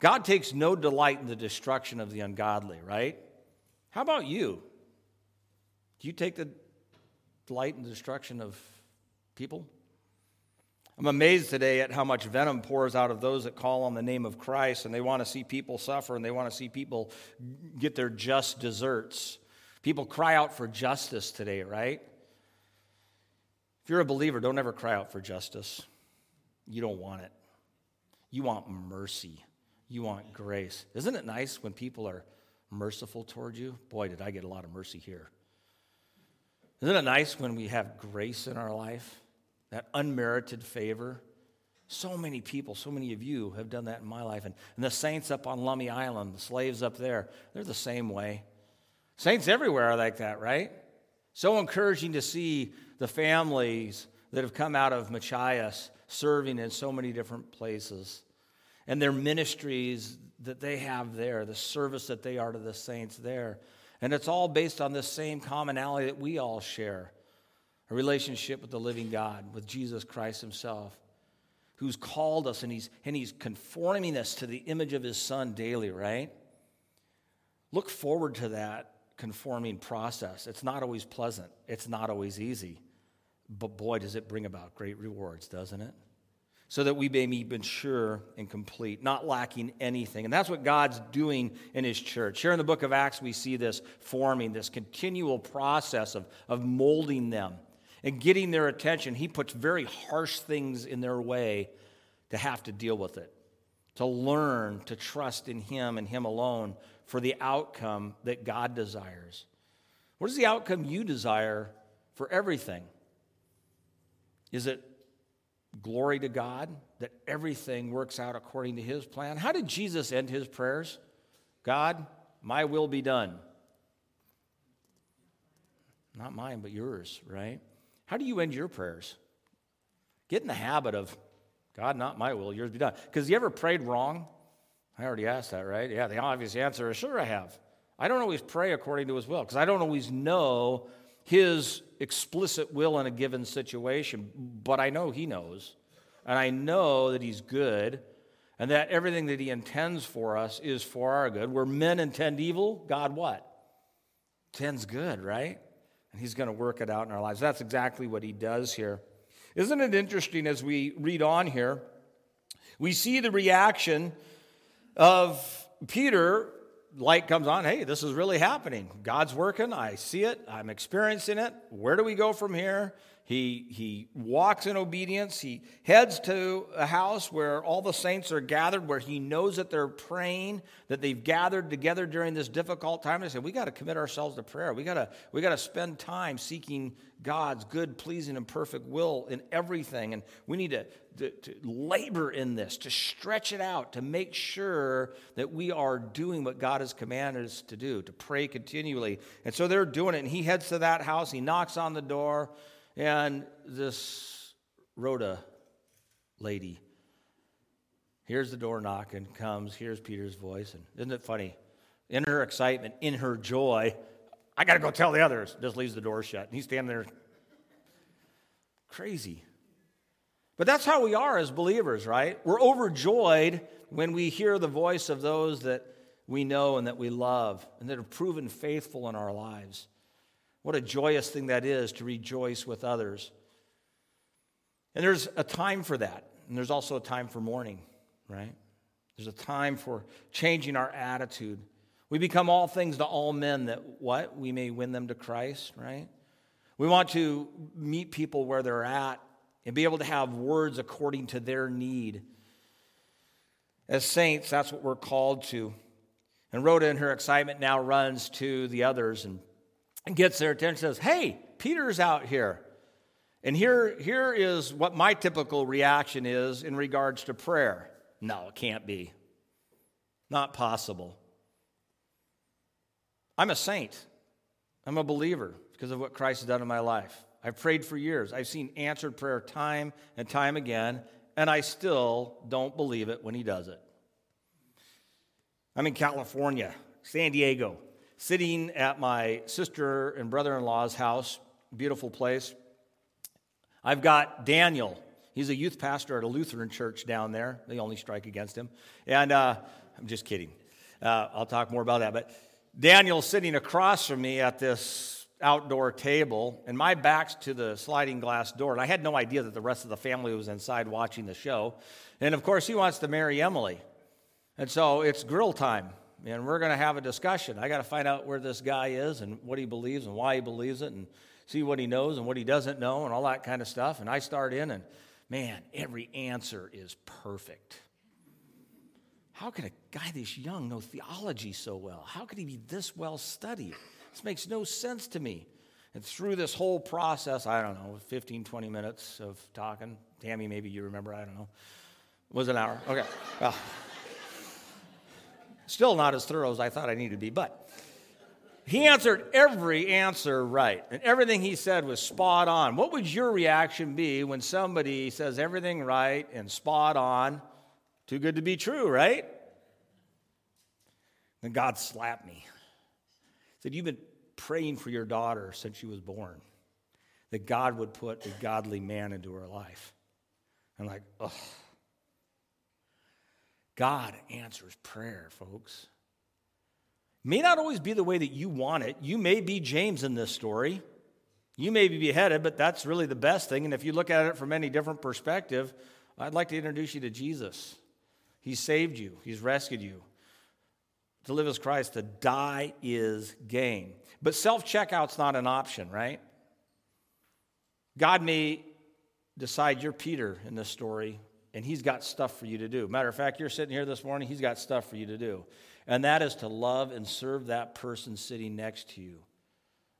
God takes no delight in the destruction of the ungodly, right? How about you? Do you take the delight in the destruction of people? I'm amazed today at how much venom pours out of those that call on the name of Christ and they want to see people suffer and they want to see people get their just deserts. People cry out for justice today, right? If you're a believer, don't ever cry out for justice. You don't want it. You want mercy. You want grace. Isn't it nice when people are merciful toward you? Boy, did I get a lot of mercy here. Isn't it nice when we have grace in our life? That unmerited favor. So many people, so many of you have done that in my life. And, and the saints up on Lummi Island, the slaves up there, they're the same way. Saints everywhere are like that, right? So encouraging to see the families that have come out of Machias serving in so many different places and their ministries that they have there, the service that they are to the saints there. And it's all based on this same commonality that we all share a relationship with the living God, with Jesus Christ Himself, who's called us and He's, and he's conforming us to the image of His Son daily, right? Look forward to that conforming process. It's not always pleasant, it's not always easy. But boy, does it bring about great rewards, doesn't it? So that we may be mature and complete, not lacking anything. And that's what God's doing in His church. Here in the book of Acts, we see this forming, this continual process of, of molding them and getting their attention. He puts very harsh things in their way to have to deal with it, to learn to trust in Him and Him alone for the outcome that God desires. What is the outcome you desire for everything? Is it glory to God, that everything works out according to his plan. How did Jesus end his prayers? God, my will be done. Not mine, but yours, right? How do you end your prayers? Get in the habit of, God, not my will, yours be done. Because you ever prayed wrong? I already asked that, right? Yeah, the obvious answer is sure I have. I don't always pray according to his will because I don't always know his explicit will in a given situation, but I know he knows. And I know that he's good and that everything that he intends for us is for our good. Where men intend evil, God what? Intends good, right? And he's going to work it out in our lives. That's exactly what he does here. Isn't it interesting as we read on here? We see the reaction of Peter light comes on hey, this is really happening. God's working. I see it. I'm experiencing it. Where do we go from here? He, he walks in obedience. He heads to a house where all the saints are gathered, where he knows that they're praying, that they've gathered together during this difficult time. They say, We got to commit ourselves to prayer. We got to we got to spend time seeking God's good, pleasing, and perfect will in everything. And we need to, to, to labor in this, to stretch it out, to make sure that we are doing what God has commanded us to do, to pray continually. And so they're doing it. And he heads to that house. He knocks on the door. And this Rhoda lady hears the door knocking, comes, hears Peter's voice, and isn't it funny? In her excitement, in her joy, I got to go tell the others. Just leaves the door shut. And he's standing there crazy. But that's how we are as believers, right? We're overjoyed when we hear the voice of those that we know and that we love and that have proven faithful in our lives. What a joyous thing that is to rejoice with others. And there's a time for that. And there's also a time for mourning, right? There's a time for changing our attitude. We become all things to all men that what? We may win them to Christ, right? We want to meet people where they're at and be able to have words according to their need. As saints, that's what we're called to. And Rhoda, in her excitement, now runs to the others and, and gets their attention, says, Hey, Peter's out here. And here, here is what my typical reaction is in regards to prayer. No, it can't be. Not possible. I'm a saint. I'm a believer because of what Christ has done in my life. I've prayed for years. I've seen answered prayer time and time again, and I still don't believe it when he does it. I'm in California, San Diego, sitting at my sister and brother in law's house, beautiful place. I've got Daniel. He's a youth pastor at a Lutheran church down there. They only strike against him. And uh, I'm just kidding. Uh, I'll talk more about that. But Daniel's sitting across from me at this outdoor table, and my back's to the sliding glass door. And I had no idea that the rest of the family was inside watching the show. And of course, he wants to marry Emily. And so it's grill time, and we're going to have a discussion. I got to find out where this guy is and what he believes and why he believes it and see what he knows and what he doesn't know and all that kind of stuff. And I start in, and man, every answer is perfect. How could a guy this young know theology so well? How could he be this well studied? This makes no sense to me. And through this whole process, I don't know, 15, 20 minutes of talking. Tammy, maybe you remember, I don't know. It was an hour. Okay. Well, still not as thorough as I thought I needed to be, but he answered every answer right. And everything he said was spot on. What would your reaction be when somebody says everything right and spot on? Too good to be true, right? Then God slapped me. Said, You've been praying for your daughter since she was born, that God would put a godly man into her life. I'm like, oh. God answers prayer, folks. May not always be the way that you want it. You may be James in this story. You may be beheaded, but that's really the best thing. And if you look at it from any different perspective, I'd like to introduce you to Jesus. He saved you, He's rescued you. To live as Christ, to die is gain. But self checkout's not an option, right? God may decide you're Peter in this story, and He's got stuff for you to do. Matter of fact, you're sitting here this morning, He's got stuff for you to do. And that is to love and serve that person sitting next to you.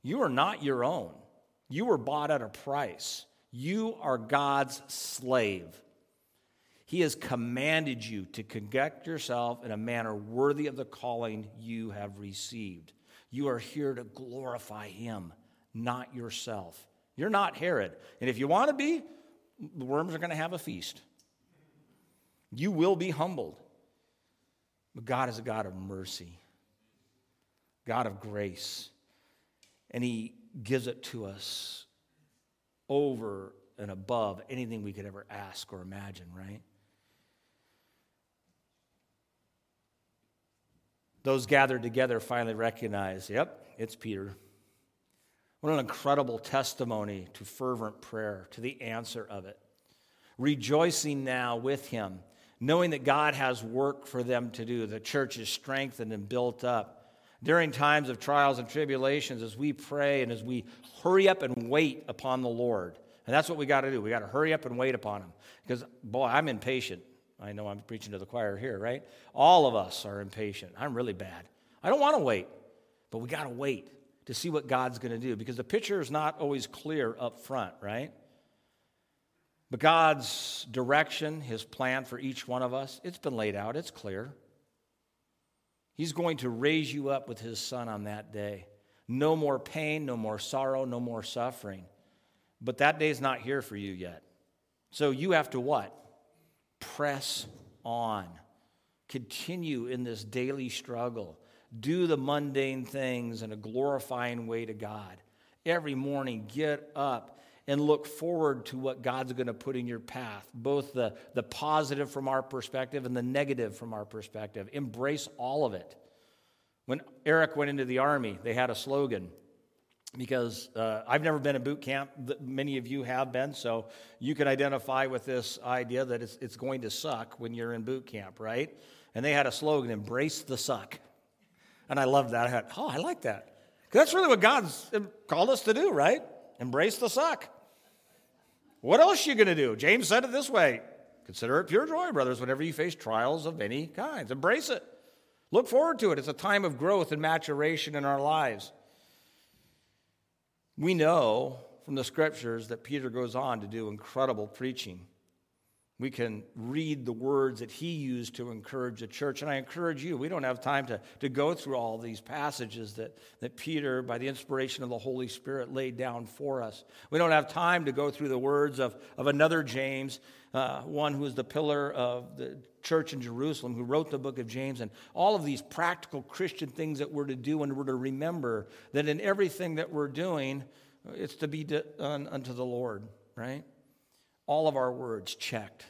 You are not your own, you were bought at a price. You are God's slave. He has commanded you to conduct yourself in a manner worthy of the calling you have received. You are here to glorify Him, not yourself. You're not Herod. And if you want to be, the worms are going to have a feast. You will be humbled. But God is a God of mercy, God of grace. And He gives it to us over and above anything we could ever ask or imagine, right? Those gathered together finally recognized yep, it's Peter. What an incredible testimony to fervent prayer, to the answer of it. Rejoicing now with him, knowing that God has work for them to do. The church is strengthened and built up. During times of trials and tribulations, as we pray and as we hurry up and wait upon the Lord. And that's what we got to do. We got to hurry up and wait upon Him. Because, boy, I'm impatient. I know I'm preaching to the choir here, right? All of us are impatient. I'm really bad. I don't want to wait, but we got to wait to see what God's going to do because the picture is not always clear up front, right? But God's direction, His plan for each one of us, it's been laid out, it's clear. He's going to raise you up with His Son on that day. No more pain, no more sorrow, no more suffering. But that day's not here for you yet. So you have to what? Press on. Continue in this daily struggle. Do the mundane things in a glorifying way to God. Every morning, get up and look forward to what God's going to put in your path, both the, the positive from our perspective and the negative from our perspective. Embrace all of it. When Eric went into the Army, they had a slogan because uh, I've never been in boot camp. Many of you have been, so you can identify with this idea that it's, it's going to suck when you're in boot camp, right? And they had a slogan, embrace the suck. And I loved that. I oh, I like that. Because That's really what God's called us to do, right? Embrace the suck. What else are you going to do? James said it this way Consider it pure joy, brothers, whenever you face trials of any kinds. Embrace it. Look forward to it. It's a time of growth and maturation in our lives. We know from the scriptures that Peter goes on to do incredible preaching. We can read the words that he used to encourage the church. And I encourage you, we don't have time to, to go through all these passages that, that Peter, by the inspiration of the Holy Spirit, laid down for us. We don't have time to go through the words of, of another James, uh, one who is the pillar of the church in Jerusalem, who wrote the book of James, and all of these practical Christian things that we're to do and we're to remember that in everything that we're doing, it's to be done unto the Lord, right? all of our words checked,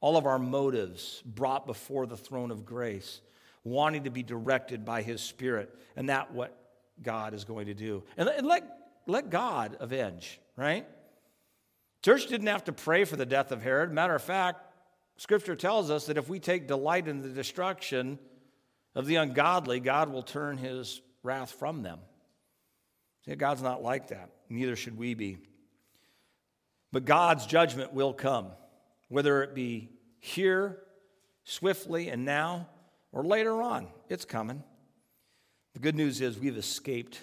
all of our motives brought before the throne of grace, wanting to be directed by His Spirit. And that what God is going to do. And, let, let God avenge, right? Church didn't have to pray for the death of Herod. Matter of fact, Scripture tells us that if we take delight in the destruction of the ungodly, God will turn his wrath from them. See, God's not like that. Neither should we be. But God's judgment will come, whether it be here, swiftly, and now, or later on. It's coming. The good news is we've escaped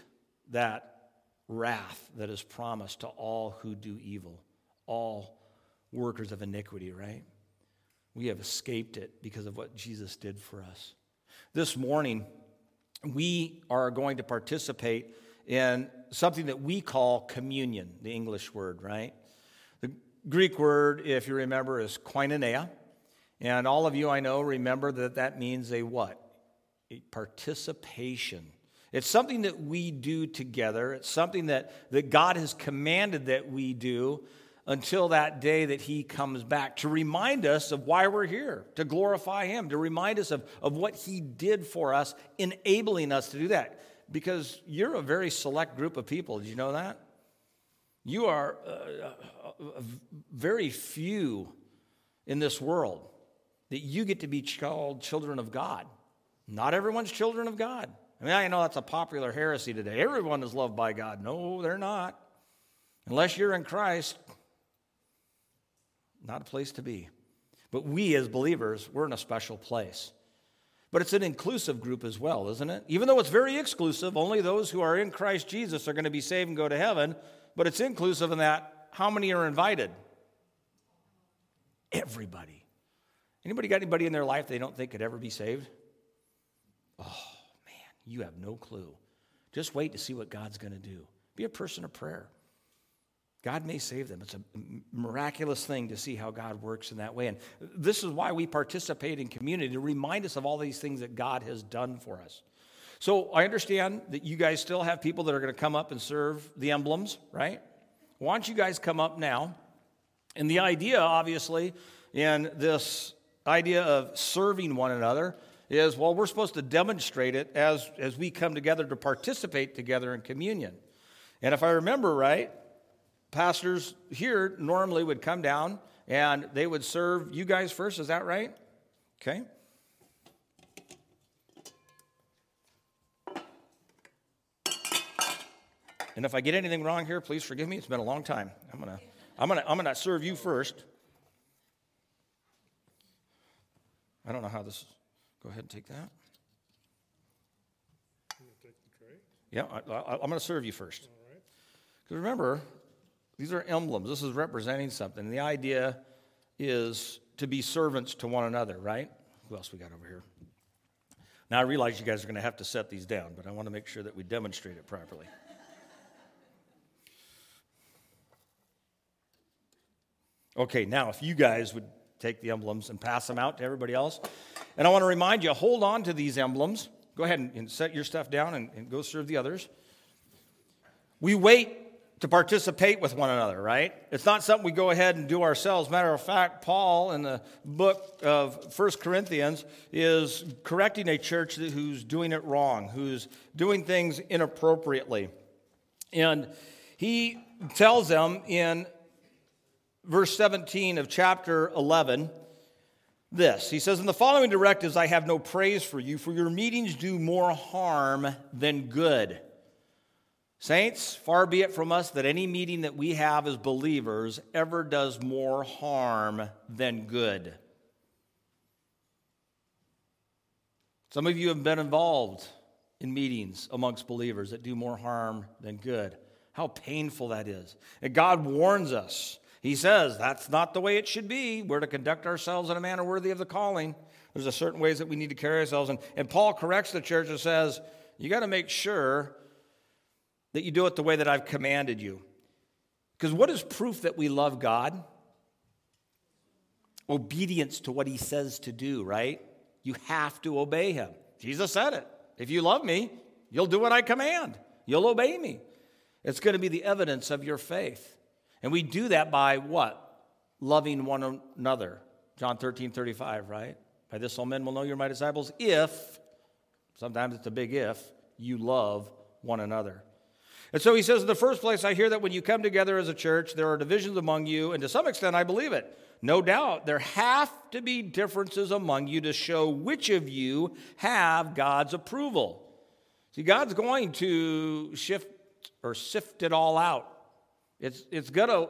that wrath that is promised to all who do evil, all workers of iniquity, right? We have escaped it because of what Jesus did for us. This morning, we are going to participate in something that we call communion, the English word, right? Greek word, if you remember, is koinonia. And all of you I know remember that that means a what? A participation. It's something that we do together. It's something that, that God has commanded that we do until that day that He comes back to remind us of why we're here, to glorify Him, to remind us of, of what He did for us, enabling us to do that. Because you're a very select group of people. Did you know that? You are uh, uh, very few in this world that you get to be called children of God. Not everyone's children of God. I mean, I know that's a popular heresy today. Everyone is loved by God. No, they're not. Unless you're in Christ, not a place to be. But we as believers, we're in a special place. But it's an inclusive group as well, isn't it? Even though it's very exclusive, only those who are in Christ Jesus are going to be saved and go to heaven but it's inclusive in that how many are invited? Everybody. Anybody got anybody in their life they don't think could ever be saved? Oh, man, you have no clue. Just wait to see what God's going to do. Be a person of prayer. God may save them. It's a miraculous thing to see how God works in that way. And this is why we participate in community to remind us of all these things that God has done for us. So I understand that you guys still have people that are going to come up and serve the emblems, right? Why don't you guys come up now? And the idea, obviously, in this idea of serving one another is well, we're supposed to demonstrate it as, as we come together to participate together in communion. And if I remember right, pastors here normally would come down and they would serve you guys first. Is that right? Okay. And if I get anything wrong here, please forgive me. It's been a long time. I'm going to I'm going to I'm going to serve you first. I don't know how this Go ahead and take that. Yeah, I, am going to serve you first. Because remember, these are emblems. This is representing something. The idea is to be servants to one another, right? Who else we got over here? Now I realize you guys are going to have to set these down, but I want to make sure that we demonstrate it properly. Okay, now if you guys would take the emblems and pass them out to everybody else. And I want to remind you hold on to these emblems. Go ahead and, set your stuff down and, and go serve the others. We wait to participate with one another, right? It's not something we go ahead and do ourselves. Matter of fact, Paul in the book of First Corinthians is correcting a church who's doing it wrong, who's doing things inappropriately. And he tells them in verse 17 of chapter 11 this. He says, In the following directives, I have no praise for you, for your meetings do more harm than good. Saints, far be it from us that any meeting that we have as believers ever does more harm than good. Some of you have been involved in meetings amongst believers that do more harm than good. How painful that is. And God warns us. He says that's not the way it should be. We're to conduct ourselves in a manner worthy of the calling. There's a certain ways that we need to carry ourselves. And, and Paul corrects the church and says, you got to make sure that you do it the way that I've commanded you. Because what is proof that we love God? Obedience to what he says to do, right? You have to obey him. Jesus said it. If you love me, you'll do what I command, you'll obey me. It's going to be the evidence of your faith. And we do that by what? Loving one another. John 13, 35, right? By this all men will know you're my disciples if, sometimes it's a big if, you love one another. And so he says, in the first place, I hear that when you come together as a church, there are divisions among you, and to some extent, I believe it. No doubt, there have to be differences among you to show which of you have God's approval. See, God's going to shift or sift it all out. It's, it's going to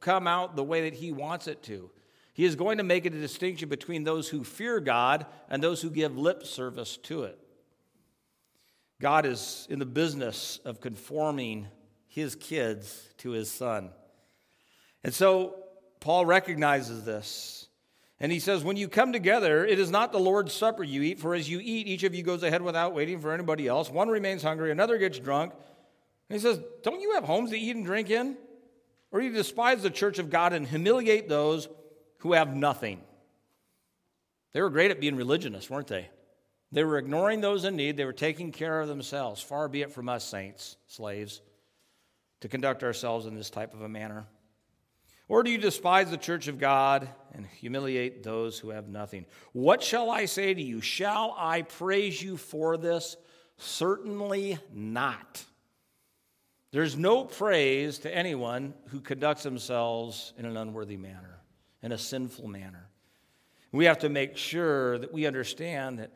come out the way that He wants it to. He is going to make it a distinction between those who fear God and those who give lip service to it. God is in the business of conforming his kids to his son. And so Paul recognizes this. And he says, When you come together, it is not the Lord's supper you eat, for as you eat, each of you goes ahead without waiting for anybody else. One remains hungry, another gets drunk. And he says, Don't you have homes to eat and drink in? Or do you despise the church of God and humiliate those who have nothing. They were great at being religionists, weren't they? They were ignoring those in need. They were taking care of themselves. Far be it from us, saints, slaves, to conduct ourselves in this type of a manner. Or do you despise the church of God and humiliate those who have nothing? What shall I say to you? Shall I praise you for this? Certainly not. There's no praise to anyone who conducts themselves in an unworthy manner, in a sinful manner. We have to make sure that we understand that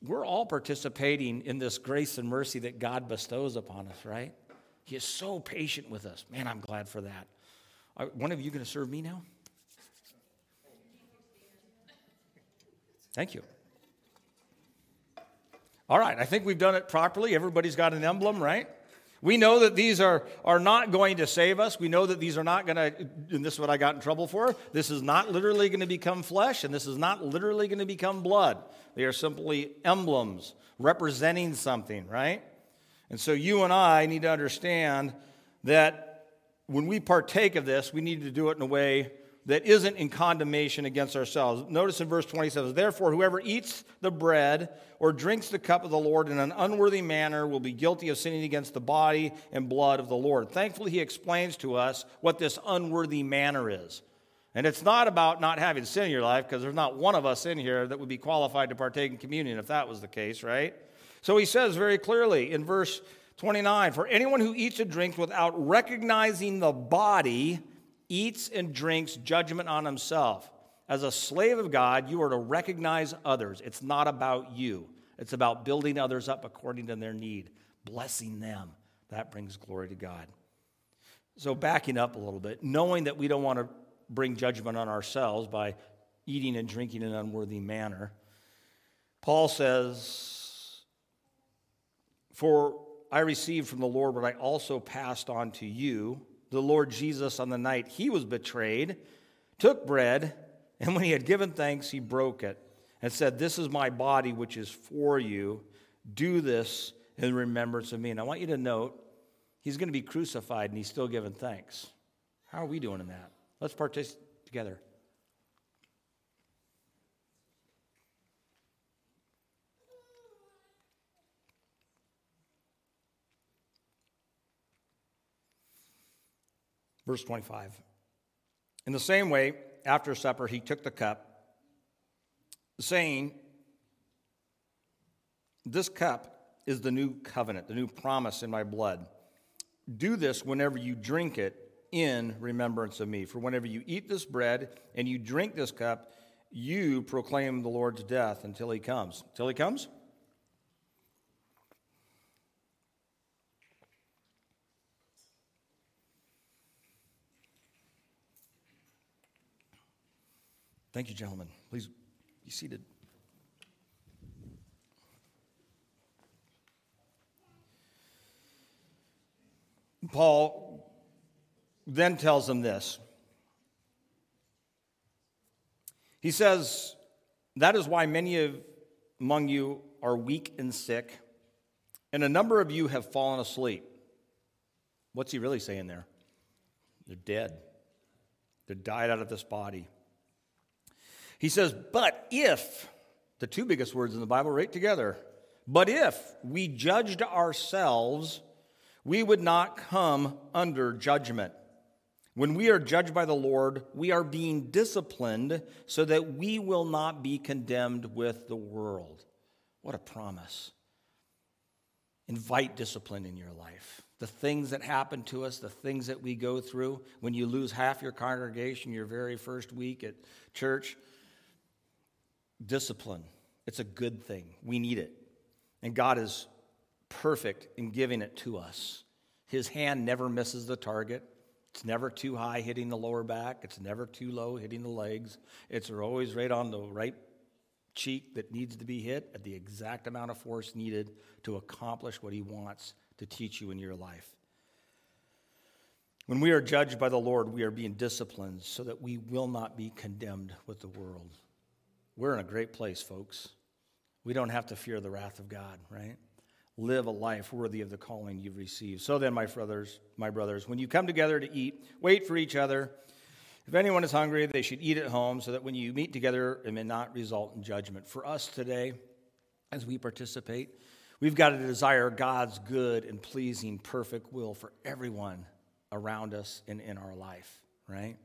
we're all participating in this grace and mercy that God bestows upon us, right? He is so patient with us. Man, I'm glad for that. Uh, one of you going to serve me now? Thank you. All right, I think we've done it properly. Everybody's got an emblem, right? We know that these are, are not going to save us. We know that these are not going to, and this is what I got in trouble for. This is not literally going to become flesh, and this is not literally going to become blood. They are simply emblems representing something, right? And so you and I need to understand that when we partake of this, we need to do it in a way that isn't in condemnation against ourselves. Notice in verse 27 Therefore, whoever eats the bread or drinks the cup of the Lord in an unworthy manner will be guilty of sinning against the body and blood of the Lord. Thankfully, he explains to us what this unworthy manner is. And it's not about not having sin in your life, because there's not one of us in here that would be qualified to partake in communion if that was the case, right? So he says very clearly in verse 29 For anyone who eats or drinks without recognizing the body, eats and drinks judgment on himself. As a slave of God, you are to recognize others. It's not about you, it's about building others up according to their need, blessing them. That brings glory to God. So, backing up a little bit, knowing that we don't want to bring judgment on ourselves by eating and drinking in an unworthy manner, Paul says, For I received from the Lord what I also passed on to you the Lord Jesus on the night he was betrayed, took bread, and when he had given thanks, he broke it and said, This is my body, which is for you. Do this in remembrance of me. And I want you to note, he's going to be crucified and he's still giving thanks. How are we doing in that? Let's participate together. Verse 25. In the same way, after supper, he took the cup, saying, This cup is the new covenant, the new promise in my blood. Do this whenever you drink it in remembrance of me. For whenever you eat this bread and you drink this cup, you proclaim the Lord's death until he comes. Until he comes? Thank you, gentlemen. Please be seated. Paul then tells them this. He says, That is why many of among you are weak and sick, and a number of you have fallen asleep. What's he really saying there? They're dead. They're died out of this body. He says, But if, the two biggest words in the Bible right together, but if we judged ourselves, we would not come under judgment. When we are judged by the Lord, we are being disciplined so that we will not be condemned with the world. What a promise. Invite discipline in your life. The things that happen to us, the things that we go through, when you lose half your congregation your very first week at church, discipline. It's a good thing. We need it. And God is perfect in giving it to us. His hand never misses the target. It's never too high hitting the lower back. It's never too low hitting the legs. It's always right on the right cheek that needs to be hit at the exact amount of force needed to accomplish what He wants to teach you in your life. When we are judged by the Lord, we are being disciplined so that we will not be condemned with the world. We're in a great place, folks. We don't have to fear the wrath of God, right? Live a life worthy of the calling you've received. So then, my brothers, my brothers, when you come together to eat, wait for each other. If anyone is hungry, they should eat at home, so that when you meet together, it may not result in judgment. For us today, as we participate, we've got to desire God's good and pleasing, perfect will for everyone around us and in our life, right?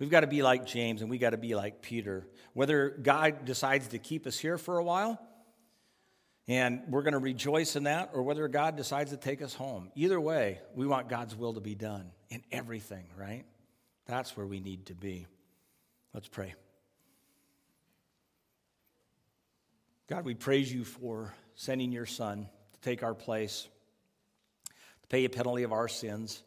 We've got to be like James and we've got to be like Peter. Whether God decides to keep us here for a while and we're going to rejoice in that, or whether God decides to take us home. Either way, we want God's will to be done in everything, right? That's where we need to be. Let's pray. God, we praise you for sending your Son to take our place, to pay a penalty of our sins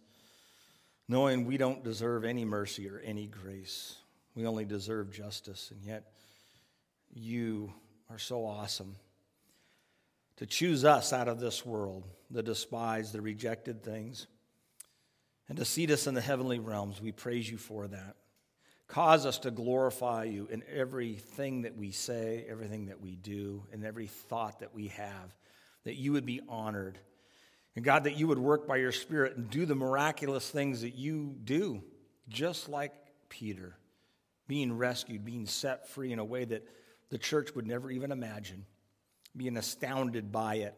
knowing we don't deserve any mercy or any grace. We only deserve justice, and yet you are so awesome to choose us out of this world, the despised, the rejected things, and to seat us in the heavenly realms. We praise you for that. Cause us to glorify you in everything that we say, everything that we do, and every thought that we have, that you would be honored and God, that you would work by your Spirit and do the miraculous things that you do, just like Peter, being rescued, being set free in a way that the church would never even imagine, being astounded by it,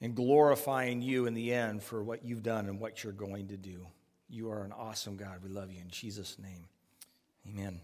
and glorifying you in the end for what you've done and what you're going to do. You are an awesome God. We love you in Jesus' name. Amen.